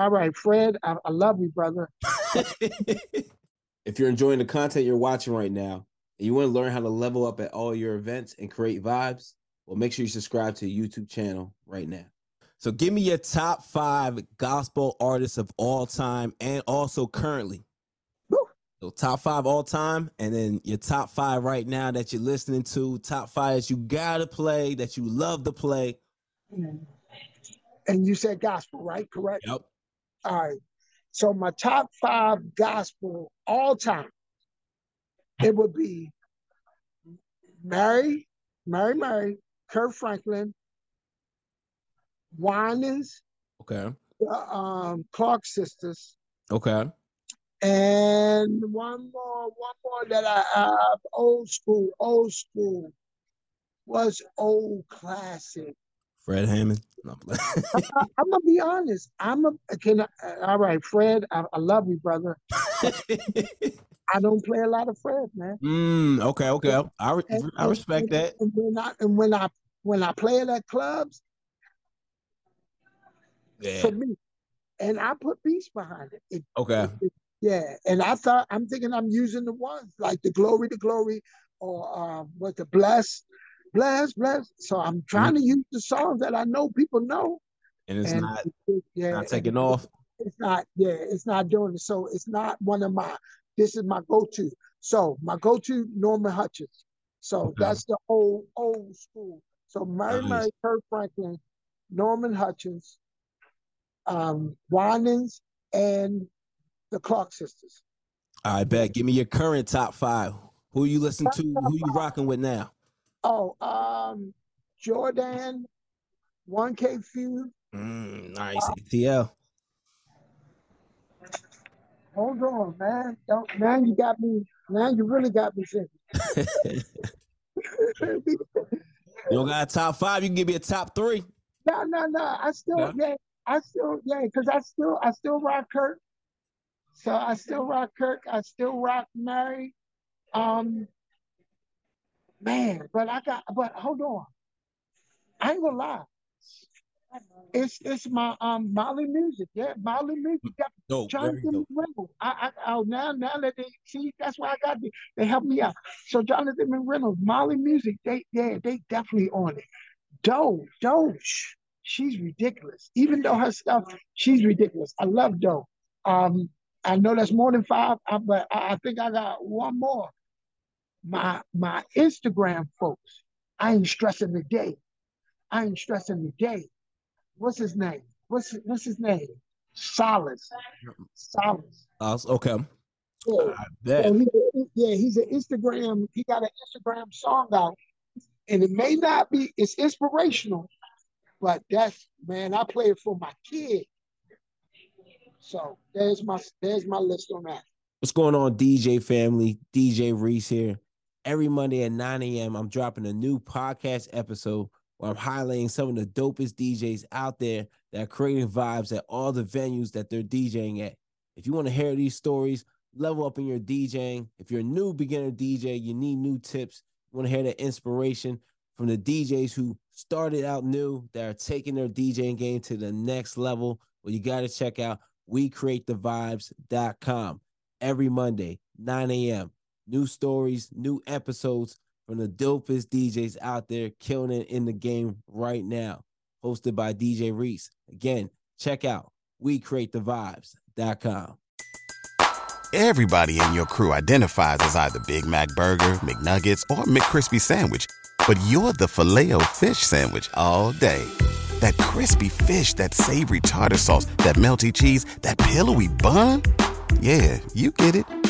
All right, Fred, I, I love you, brother. if you're enjoying the content you're watching right now and you want to learn how to level up at all your events and create vibes, well, make sure you subscribe to the YouTube channel right now. So give me your top five gospel artists of all time and also currently. So top five all time, and then your top five right now that you're listening to, top five that you gotta play, that you love to play. And you said gospel, right? Correct? Yep. All right. So my top five gospel all time, it would be Mary, Mary, Mary, Kirk Franklin, Winans, Okay. the um, Clark sisters, Okay. and one more, one more that I have, old school, old school, was old classic. Fred Hammond. No, I'm I, am gonna be honest. I'm a can. I, all right, Fred. I, I love you, brother. I don't play a lot of Fred, man. mm, okay, okay. I, re- And- I respect and- that. And when I and when I when I play it at clubs, Yeah. for me, and I put beats behind it. it Okay. it- yeah, and I thought I'm thinking I'm using the ones like the glory, the glory, or uh, what the bless, bless, bless. So I'm trying to use the songs that I know people know. And it's and not yeah, not taking off. It's not, yeah, it's not doing it. So it's not one of my. This is my go-to. So my go-to Norman Hutchins. So Okay. that's the old old school. So Mary Nice. Mary Kirk Franklin, Norman Hutchins, um, Winans, and the Clark sisters. I bet. Give me your current top five. Who you listen to? Who you rocking with now? Oh, um, Jordan, 1K Phew. Mm, nice. ATL. Hold on, man. Don't now you got me. Now you really got me thinking. You don't got a top five. You can give me a top three. No, no, no. I still, Yeah? yeah, I still, yeah, because I still, I still rock Kirk. So I still rock Kirk. I still rock Mary. Um, man, but I got, but hold on. I ain't gonna lie. It's it's my um Molly music, yeah, Molly music. Got Dope. Jonathan dope. McReynolds. I, I, oh, now, now that they see, that's why I got the, they help me out. So Jonathan McReynolds, Molly Music, they, yeah, they definitely on it. Doe, Doe, she's ridiculous. Even though her stuff, she's ridiculous. I love Doe. Um, I know that's more than five, uh, but I, I think I got one more. My my Instagram folks, I ain't stressing the day. I ain't stressing the day. What's his name? What's what's his name? Solace. Solace. Uh, okay. Yeah. So he, yeah, he's an Instagram. He got an Instagram song out, and it may not be. It's inspirational, but that's man. I play it for my kid. So there's my there's my list on that. What's going on, DJ family? DJ Reese here. Every Monday at 9 a.m., I'm dropping a new podcast episode where I'm highlighting some of the dopest DJs out there that are creating vibes at all the venues that they're DJing at. If you want to hear these stories, level up in your DJing. If you're a new beginner DJ, you need new tips. You want to hear the inspiration from the DJs who started out new that are taking their DJing game to the next level. Well, you got to check out WeCreateTheVibes.com every Monday, 9 a.m. New stories, new episodes from the dopest DJs out there killing it in the game right now. Hosted by DJ Reese. Again, check out WeCreateTheVibes.com. Everybody in your crew identifies as either Big Mac Burger, McNuggets, or McCrispy Sandwich. But you're the filet fish Sandwich all day. That crispy fish, that savory tartar sauce, that melty cheese, that pillowy bun. Yeah, you get it.